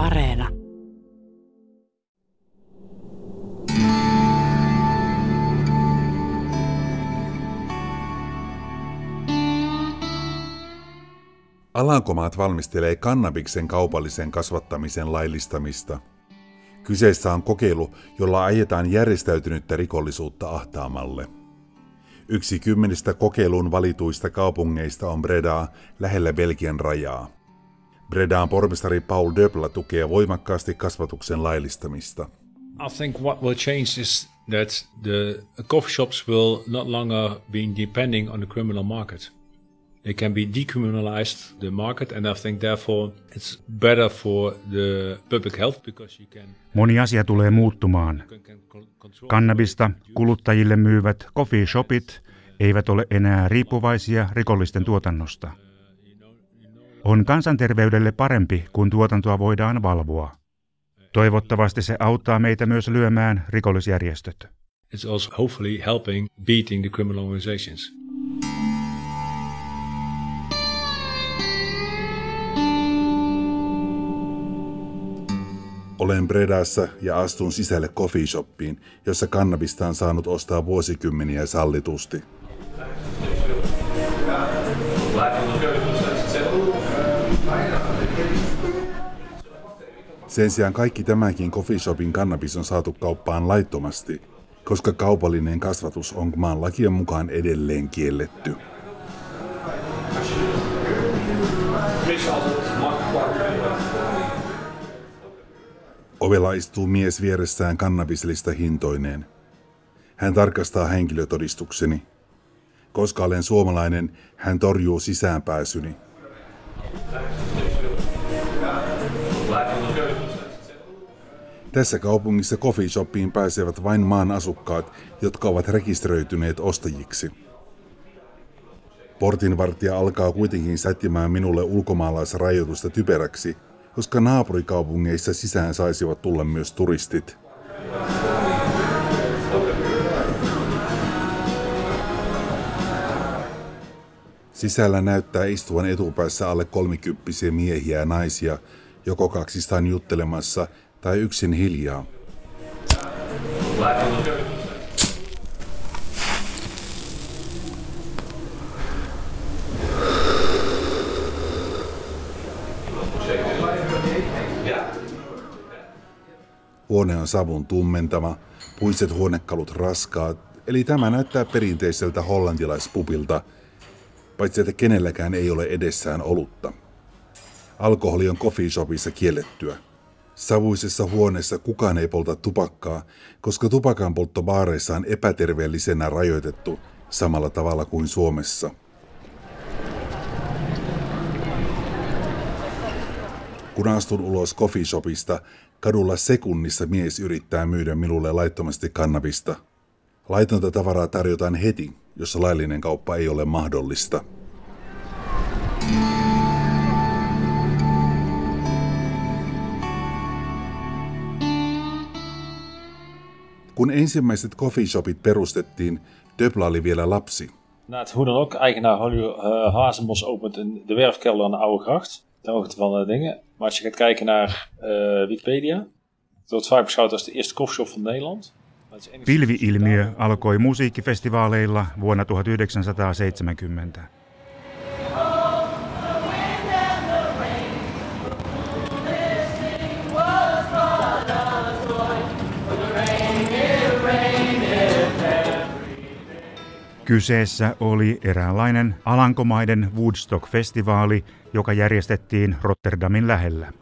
Areena. Alankomaat valmistelee kannabiksen kaupallisen kasvattamisen laillistamista. Kyseessä on kokeilu, jolla ajetaan järjestäytynyttä rikollisuutta ahtaamalle. Yksi kymmenistä kokeiluun valituista kaupungeista on Breda lähellä Belgian rajaa. Bredaan pormestari Paul Döbla tukee voimakkaasti kasvatuksen laillistamista. I think what will change is that the coffee shops will not longer be depending on the criminal market. They can be decriminalized the market and I think therefore it's better for the public health because you can Moni asia tulee muuttumaan. Kannabista kuluttajille myyvät coffee shopit eivät ole enää riippuvaisia rikollisten tuotannosta. On kansanterveydelle parempi, kun tuotantoa voidaan valvoa. Toivottavasti se auttaa meitä myös lyömään rikollisjärjestöt. It's also hopefully helping beating the criminal organizations. Olen Bredassa ja astun sisälle coffee shoppiin, jossa kannabista on saanut ostaa vuosikymmeniä sallitusti. Sen sijaan kaikki tämänkin coffee shopin kannabis on saatu kauppaan laittomasti, koska kaupallinen kasvatus on maan lakien mukaan edelleen kielletty. Ovella istuu mies vieressään kannabislista hintoineen. Hän tarkastaa henkilötodistukseni. Koska olen suomalainen, hän torjuu sisäänpääsyni. Tässä kaupungissa coffee shopiin pääsevät vain maan asukkaat, jotka ovat rekisteröityneet ostajiksi. Portinvartija alkaa kuitenkin sättimään minulle ulkomaalaisrajoitusta typeräksi, koska naapurikaupungeissa sisään saisivat tulla myös turistit. Sisällä näyttää istuvan etupäässä alle kolmikymppisiä miehiä ja naisia, joko kaksistaan juttelemassa tai yksin hiljaa. Huone on savun tummentama, puiset huonekalut raskaat, eli tämä näyttää perinteiseltä hollantilaispupilta, paitsi että kenelläkään ei ole edessään olutta. Alkoholi on coffee shopissa kiellettyä. Savuisessa huoneessa kukaan ei polta tupakkaa, koska tupakan poltto baareissa on epäterveellisenä rajoitettu samalla tavalla kuin Suomessa. Kun astun ulos coffee shopista, kadulla sekunnissa mies yrittää myydä minulle laittomasti kannabista. Laitonta tavaraa tarjotaan heti, jos laillinen kauppa ei ole mahdollista. Kun ensimmäiset coffee shopit perustettiin, Döbla oli vielä lapsi. Na het hoe dan ook, eigenaar Holly uh, Hazenbos opent in de werfkelder aan de Oude Gracht. Ter hoogte van uh, dingen. Maar als je gaat kijken naar uh, Wikipedia, het wordt vaak beschouwd als de eerste koffieshop van Nederland. Pilvi-ilmiö alkoi musiikkifestivaaleilla vuonna 1970. Kyseessä oli eräänlainen Alankomaiden Woodstock-festivaali, joka järjestettiin Rotterdamin lähellä.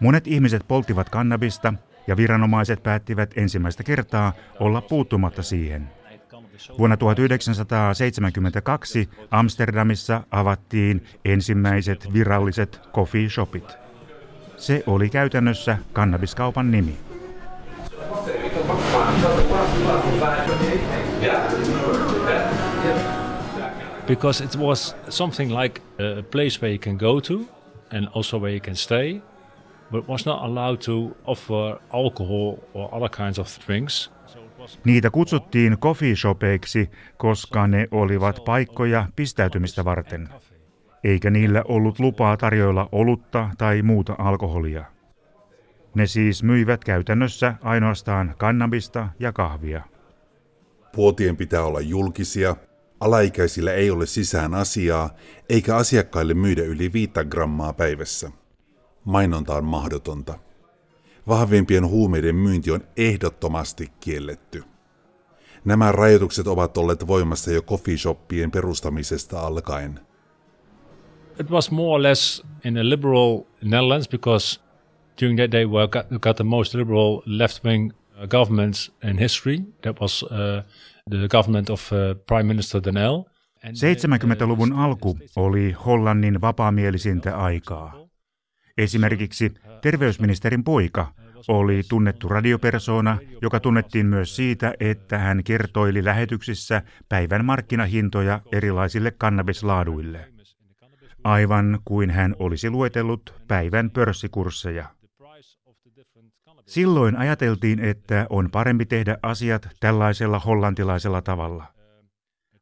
Monet ihmiset polttivat kannabista ja viranomaiset päättivät ensimmäistä kertaa olla puuttumatta siihen. Vuonna 1972 Amsterdamissa avattiin ensimmäiset viralliset coffee shopit. Se oli käytännössä kannabiskaupan nimi. because it was something like a place where you can go to and also where you can stay, but was not allowed to offer alcohol or other kinds of drinks. Niitä kutsuttiin coffee shopeiksi, koska ne olivat paikkoja pistäytymistä varten. Eikä niillä ollut lupaa tarjoilla olutta tai muuta alkoholia. Ne siis myivät käytännössä ainoastaan kannabista ja kahvia. Puotien pitää olla julkisia, alaikäisillä ei ole sisään asiaa, eikä asiakkaille myydä yli 5 grammaa päivässä. Mainonta on mahdotonta. Vahvimpien huumeiden myynti on ehdottomasti kielletty. Nämä rajoitukset ovat olleet voimassa jo coffeeshoppien perustamisesta alkaen. It was more or less in a liberal Netherlands because during that day we got, got the most liberal left-wing uh, government in history. That was uh, the government of uh, Prime Minister Den Uyl. 70-luvun alku oli Hollannin vapaamielisintä aikaa. Esimerkiksi terveysministerin poika oli tunnettu radiopersona, joka tunnettiin myös siitä, että hän kertoili lähetyksissä päivän markkinahintoja erilaisille kannabislaaduille. Aivan kuin hän olisi luetellut päivän pörssikursseja. Silloin ajateltiin, että on parempi tehdä asiat tällaisella hollantilaisella tavalla.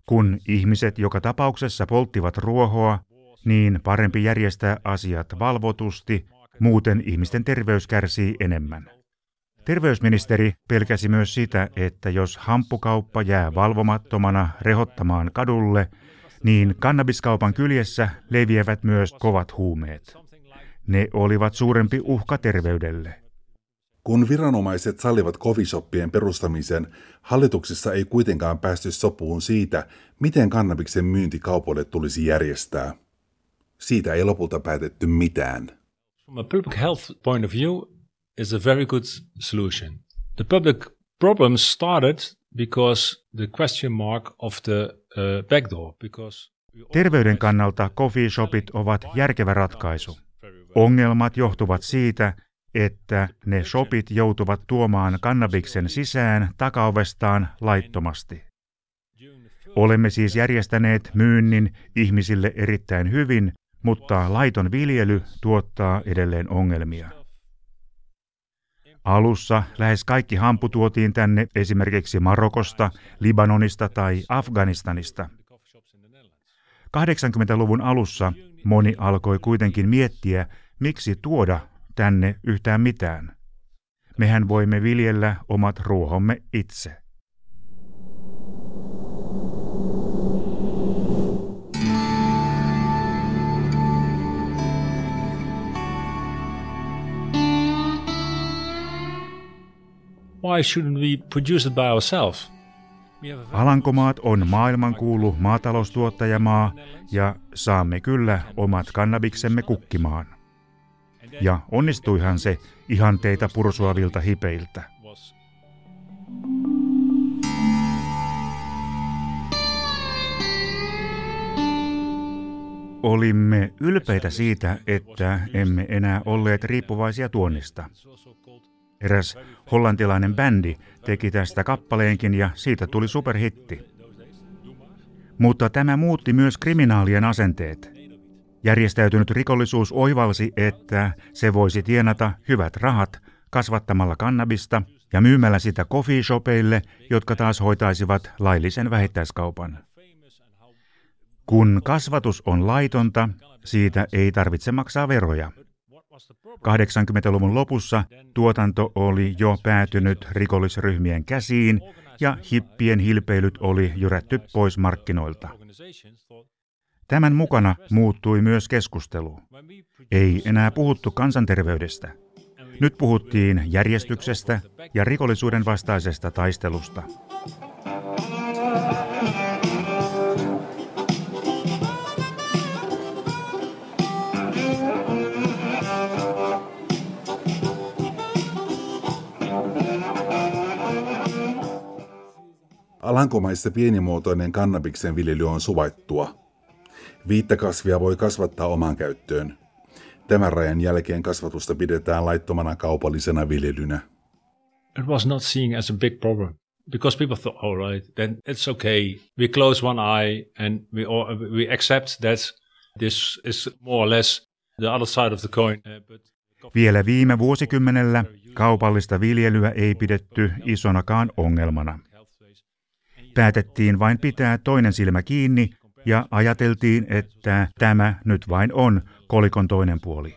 Kun ihmiset joka tapauksessa polttivat ruohoa, niin parempi järjestää asiat valvotusti, muuten ihmisten terveys kärsii enemmän. Terveysministeri pelkäsi myös sitä, että jos hamppukauppa jää valvomattomana rehottamaan kadulle, niin kannabiskaupan kyljessä leviävät myös kovat huumeet. Ne olivat suurempi uhka terveydelle. Kun viranomaiset sallivat coffeeshoppien perustamisen, hallituksessa ei kuitenkaan päästy sopuun siitä, miten kannabiksen myynti kaupoille tulisi järjestää. Siitä ei lopulta päätetty mitään. From a public health point of view, is a very good solution. The public problems started because the question mark of the uh, backdoor. Because Terveyden kannalta coffee shopit ovat järkevä ratkaisu. Ongelmat johtuvat siitä, että ne shopit joutuvat tuomaan kannabiksen sisään takaovestaan laittomasti. Olemme siis järjestäneet myynnin ihmisille erittäin hyvin, mutta laiton viljely tuottaa edelleen ongelmia. Alussa lähes kaikki hampu tuotiin tänne esimerkiksi Marokosta, Libanonista tai Afganistanista. 80-luvun alussa moni alkoi kuitenkin miettiä, miksi tuoda tänne yhtään mitään. Mehän voimme viljellä omat ruohomme itse. Why shouldn't we produce it by ourselves? Alankomaat on maailmankuulu maataloustuottajamaa ja saamme kyllä omat kannabiksemme kukkimaan. Ja onnistuihan se ihanteita pursuavilta hipeiltä. Olimme ylpeitä siitä, että emme enää olleet riippuvaisia tuonnista. Eräs hollantilainen bändi teki tästä kappaleenkin ja siitä tuli superhitti. Mutta tämä muutti myös kriminaalien asenteet. Järjestäytynyt rikollisuus oivalsi, että se voisi tienata hyvät rahat kasvattamalla kannabista ja myymällä sitä coffee shopeille, jotka taas hoitaisivat laillisen vähittäiskaupan. Kun kasvatus on laitonta, siitä ei tarvitse maksaa veroja. 80-luvun lopussa tuotanto oli jo päätynyt rikollisryhmien käsiin ja hippien hilpeilyt oli jyrätty pois markkinoilta. Tämän mukana muuttui myös keskustelu. Ei enää puhuttu kansanterveydestä. Nyt puhuttiin järjestyksestä ja rikollisuuden vastaisesta taistelusta. Alankomaissa pienimuotoinen kannabiksen viljely on suvaittua. Viittä kasvia voi kasvattaa omaan käyttöön. Tämän rajan jälkeen kasvatusta pidetään laittomana kaupallisena viljelynä. It was not seen as a big problem because people thought, all right, then it's okay. We close one eye and we all, we accept that this is more or less the other side of the coin. Uh, Vielä viime vuosikymmenellä kaupallista viljelyä ei pidetty isonakaan ongelmana. Päätettiin vain pitää toinen silmä kiinni ja ajateltiin, että tämä nyt vain on kolikon toinen puoli.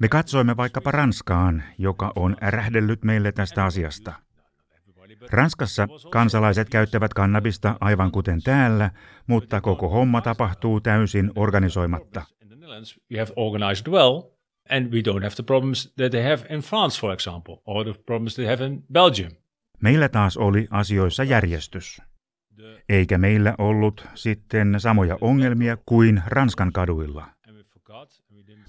Me katsoimme vaikkapa Ranskaan, joka on rähdellyt meille tästä asiasta. Ranskassa kansalaiset käyttävät kannabista aivan kuten täällä, mutta koko homma tapahtuu täysin organisoimatta. And we don't have the problems that they have in France, for example, or the problems they have in Belgium. Meillä taas oli asioissa järjestys. Eikä meillä ollut sitten samoja ongelmia kuin Ranskan kaduilla.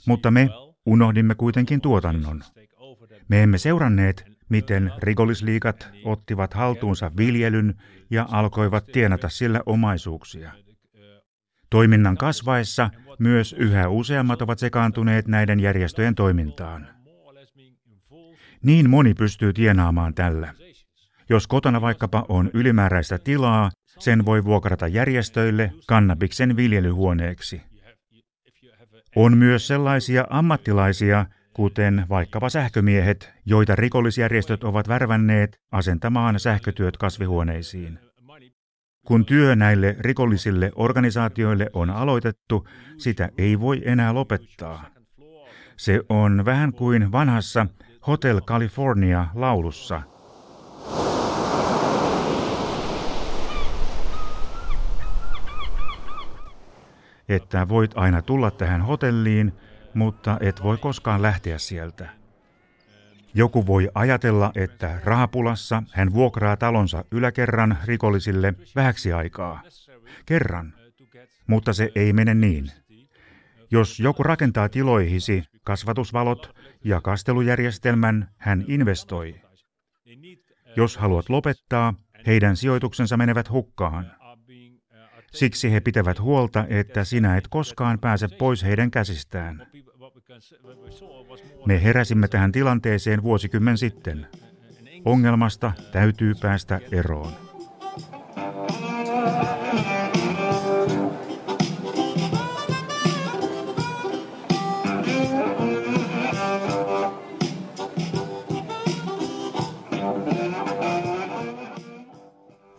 Mutta me unohdimme kuitenkin tuotannon. Me emme seuranneet, miten rikollisliikat ottivat haltuunsa viljelyn ja alkoivat tienata sillä omaisuuksia. Toiminnan kasvaessa myös yhä useammat ovat sekaantuneet näiden järjestöjen toimintaan. Niin moni pystyy tienaamaan tällä. Jos kotona vaikkapa on ylimääräistä tilaa, sen voi vuokrata järjestöille kannabiksen viljelyhuoneeksi. On myös sellaisia ammattilaisia, kuten vaikkapa sähkömiehet, joita rikollisjärjestöt ovat värvänneet asentamaan sähkötyöt kasvihuoneisiin. Kun työ näille rikollisille organisaatioille on aloitettu, sitä ei voi enää lopettaa. Se on vähän kuin vanhassa Hotel California laulussa. Että voit aina tulla tähän hotelliin, mutta et voi koskaan lähteä sieltä. Joku voi ajatella, että rahapulassa hän vuokraa talonsa yläkerran rikollisille vähäksi aikaa. Kerran. Mutta se ei mene niin. Jos joku rakentaa tiloihisi kasvatusvalot ja kastelujärjestelmän, hän investoi. Jos haluat lopettaa, heidän sijoituksensa menevät hukkaan. Siksi he pitävät huolta, että sinä et koskaan pääse pois heidän käsistään. Me heräsimme tähän tilanteeseen vuosikymmen sitten. Ongelmasta täytyy päästä eroon.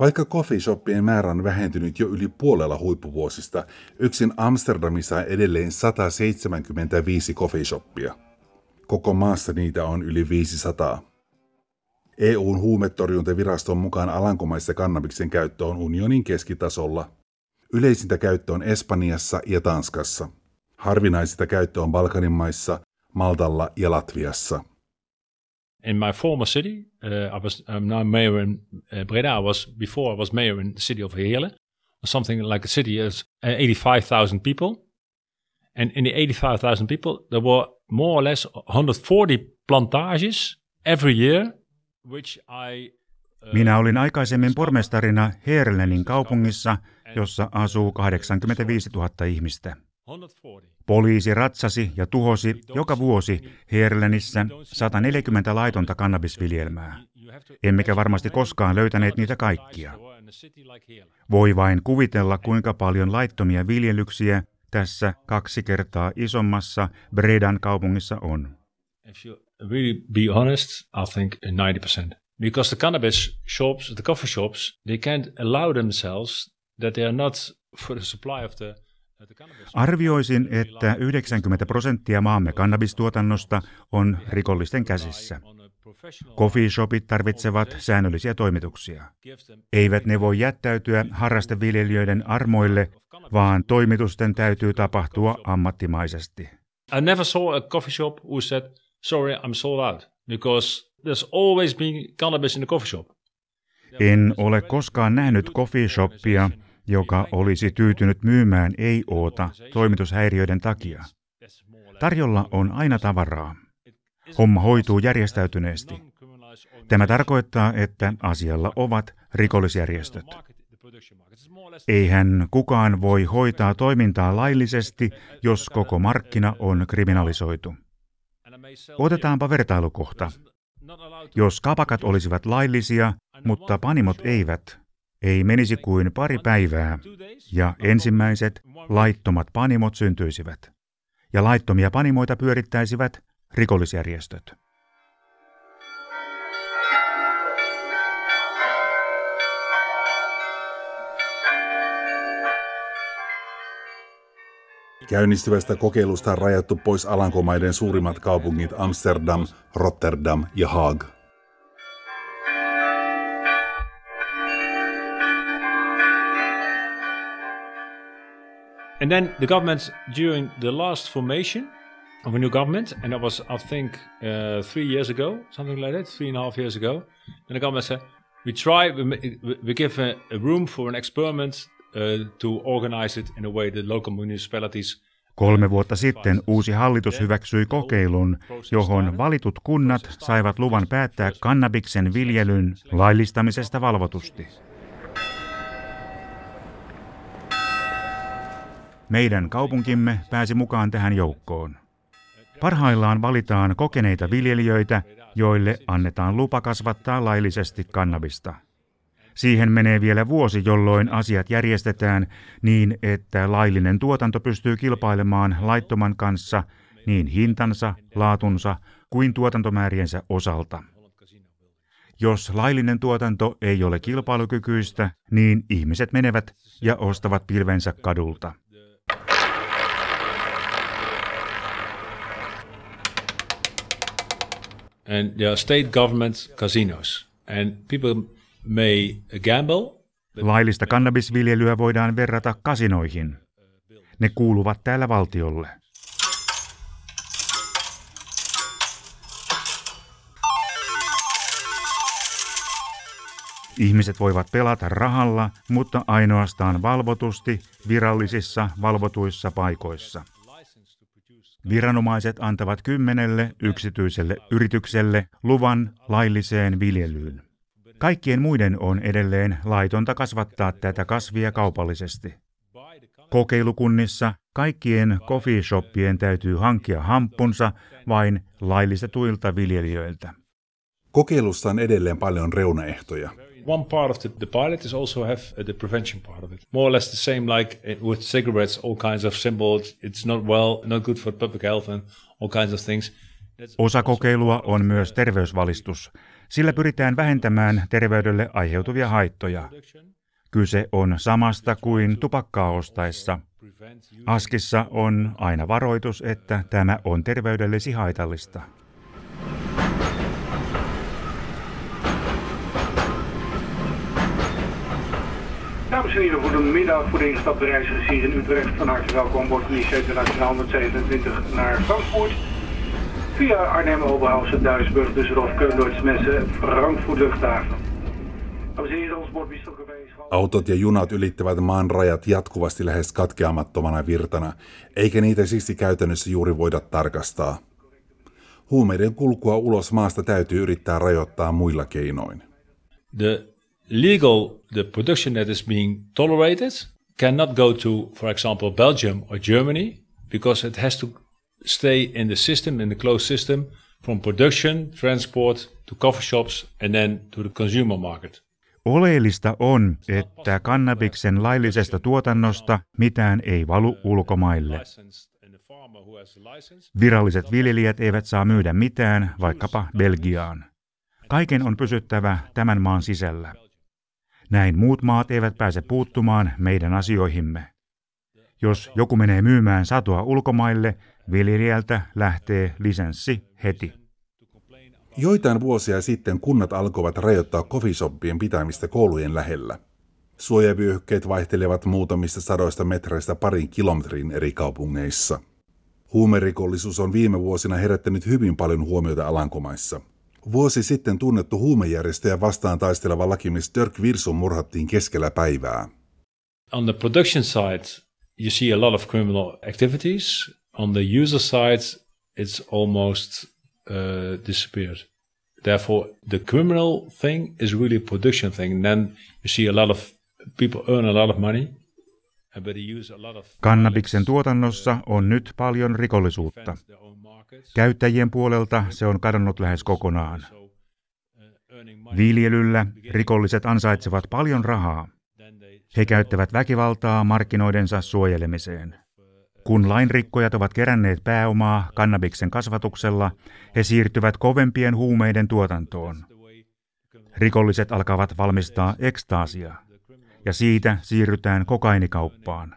Vaikka coffeeshoppien määrä on vähentynyt jo yli puolella huippuvuosista, yksin Amsterdamissa on edelleen 175 coffeeshoppia. Koko maassa niitä on yli 500. EUn huumetorjuntaviraston mukaan Alankomaissa kannabiksen käyttö on unionin keskitasolla. Yleisintä käyttö on Espanjassa ja Tanskassa. Harvinaisinta käyttö on Balkanin maissa, Maltalla ja Latviassa – in my former city, uh, I was I'm now mayor in uh, Breda. I was before I was mayor in the city of Heerlen, something like a city is uh, 85,000 people, and in the 85,000 people there were more or less 140 plantages every year, which I minä olin aikaisemmin pormestarina Heerlenin kaupungissa, jossa asuu 85 000 ihmistä. Poliisi ratsasi ja tuhosi joka vuosi Herlenissä 140 laitonta kannabisviljelmää. Emmekä varmasti koskaan löytäneet niitä kaikkia. Voi vain kuvitella, kuinka paljon laittomia viljelyksiä tässä kaksi kertaa isommassa Bredan kaupungissa on. really be honest, I think 90%. Because the cannabis shops, the coffee shops, they can't allow themselves that they are not for the supply of the Arvioisin, että 90 prosenttia maamme kannabistuotannosta on rikollisten käsissä. Coffee shopit tarvitsevat säännöllisiä toimituksia. Eivät ne voi jättäytyä harrasteviljelijöiden armoille, vaan toimitusten täytyy tapahtua ammattimaisesti. I never saw a coffee shop who said, sorry, I'm sold out, because there's always been cannabis in the coffee shop. En ole koskaan nähnyt coffee shopia, joka olisi tyytynyt myymään ei-oota toimitushäiriöiden takia. Tarjolla on aina tavaraa. Homma hoituu järjestäytyneesti. Tämä tarkoittaa, että asialla ovat rikollisjärjestöt. Eihän kukaan voi hoitaa toimintaa laillisesti, jos koko markkina on kriminalisoitu. Otetaanpa vertailukohta. Jos kapakat olisivat laillisia, mutta panimot eivät, ei menisi kuin pari päivää, ja ensimmäiset laittomat panimot syntyisivät, ja laittomia panimoita pyörittäisivät rikollisjärjestöt. Käynnistyvästä kokeilusta on rajattu pois Alankomaiden suurimmat kaupungit Amsterdam, Rotterdam ja Haag. And then the government, during the last formation of a new government, and that was, I think, uh, three years ago, something like that, three and a half years ago, and the government said, we try, we, we give a, a room for an experiment uh, to organize it in a way that local municipalities Kolme vuotta sitten uusi hallitus hyväksyi kokeilun, johon valitut kunnat saivat luvan päättää kannabiksen viljelyn laillistamisesta valvotusti. Meidän kaupunkimme pääsi mukaan tähän joukkoon. Parhaillaan valitaan kokeneita viljelijöitä, joille annetaan lupa kasvattaa laillisesti kannabista. Siihen menee vielä vuosi, jolloin asiat järjestetään niin, että laillinen tuotanto pystyy kilpailemaan laittoman kanssa niin hintansa, laatunsa kuin tuotantomääriensä osalta. Jos laillinen tuotanto ei ole kilpailukykyistä, niin ihmiset menevät ja ostavat pilvensä kadulta. And there are state government casinos, and people may gamble. Laillista kannabisviljelyä voidaan verrata kasinoihin. Ne kuuluvat täällä valtiolle. Ihmiset voivat pelata rahalla, mutta ainoastaan valvotusti virallisissa valvotuissa paikoissa. Viranomaiset antavat kymmenelle yksityiselle yritykselle luvan lailliseen viljelyyn. Kaikkien muiden on edelleen laitonta kasvattaa tätä kasvia kaupallisesti. Kokeilukunnissa kaikkien coffeeshoppien täytyy hankkia hamppunsa vain laillistetuilta viljelijöiltä. Kokeilussa on edelleen paljon reunaehtoja. One part of the, the pilot is also have uh, the prevention part of it. More or less the same like it, with cigarettes, all kinds of symbols. It's not well, not good for public health and all kinds of things. Osa kokeilua on myös terveysvalistus. Sillä pyritään vähentämään terveydelle aiheutuvia haittoja. Kyse on samasta kuin tupakkaa ostaessa. Askissa on aina varoitus, että tämä on terveydellesi haitallista. Dames en heren, goedemiddag voor deze stad reizigers hier in Utrecht. Van harte welkom, wordt IC Internationaal 127 naar Frankfurt. Via Arnhem, Oberhausen, Duisburg, Düsseldorf, Köln, Deutsche Messe, Frankfurt luchthaven. Dames en heren, ons bordbistro Autot ja junat ylittävät maan rajat jatkuvasti lähes katkeamattomana virtana, eikä niitä siksi käytännössä juuri voida tarkastaa. Huumeiden kulkua ulos maasta täytyy yrittää rajoittaa muilla keinoin. The legal, the production that is being tolerated cannot go to, for example, Belgium or Germany because it has to stay in the system, in the closed system, from production, transport to coffee shops and then to the consumer market. Oleellista on, että kannabiksen laillisesta tuotannosta mitään ei valu ulkomaille. Viralliset viljelijät eivät saa myydä mitään vaikkapa Belgiaan. Kaiken on pysyttävä tämän maan sisällä. Näin muut maat eivät pääse puuttumaan meidän asioihimme. Jos joku menee myymään satoa ulkomaille, viljelijältä lähtee lisenssi heti. Joitain vuosia sitten kunnat alkoivat rajoittaa kofishoppien pitämistä koulujen lähellä. Suojavyöhykkeet vaihtelevat muutamista sadoista metreistä parin kilometrin eri kaupungeissa. Huumerikollisuus on viime vuosina herättänyt hyvin paljon huomiota Alankomaissa – Vuosi sitten tunnettu huumejärjestäjä vastaan taisteleva lakimies Dirk Virson murhattiin keskellä päivää. On the production side, you see a lot of criminal activities. On the user side, it's almost uh, disappeared. Therefore, the criminal thing is really a production thing. And then you see a lot of people earn a lot of money. Kannabiksen tuotannossa on nyt paljon rikollisuutta. Käyttäjien puolelta se on kadonnut lähes kokonaan. Viljelyllä rikolliset ansaitsevat paljon rahaa. He käyttävät väkivaltaa markkinoidensa suojelemiseen. Kun lainrikkojat ovat keränneet pääomaa kannabiksen kasvatuksella, he siirtyvät kovempien huumeiden tuotantoon. Rikolliset alkavat valmistaa ekstaasia, ja siitä siirrytään kokainikauppaan.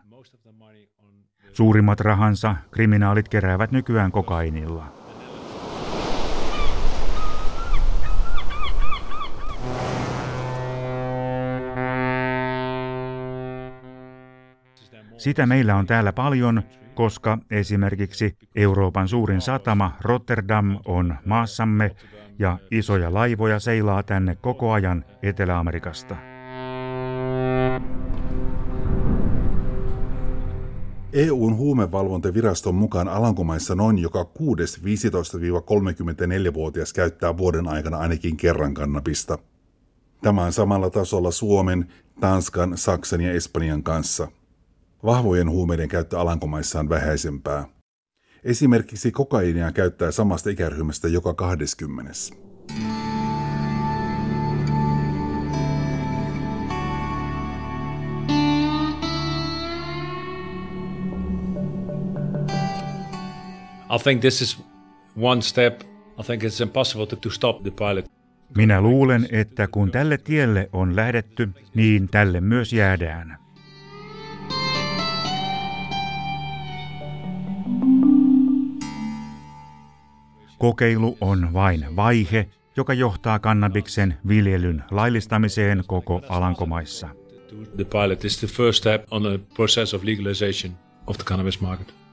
Suurimmat rahansa kriminaalit keräävät nykyään kokainilla. Sitä meillä on täällä paljon, koska esimerkiksi Euroopan suurin satama Rotterdam on maassamme ja isoja laivoja seilaa tänne koko ajan Etelä-Amerikasta. EUn huumevalvontaviraston mukaan Alankomaissa noin joka kuudes 15-34-vuotias käyttää vuoden aikana ainakin kerran kannabista. Tämä on samalla tasolla Suomen, Tanskan, Saksan ja Espanjan kanssa – Vahvojen huumeiden käyttö Alankomaissa on vähäisempää. Esimerkiksi kokaiinia käyttää samasta ikäryhmästä joka 20. I think this is one step. I think it's impossible to, to stop the pilot. Minä luulen, että kun tälle tielle on lähdetty, niin tälle myös jäädään. Kokeilu on vain vaihe, joka johtaa kannabiksen viljelyn laillistamiseen koko Alankomaissa. The pilot is the first step on the process of legalization of the cannabis market.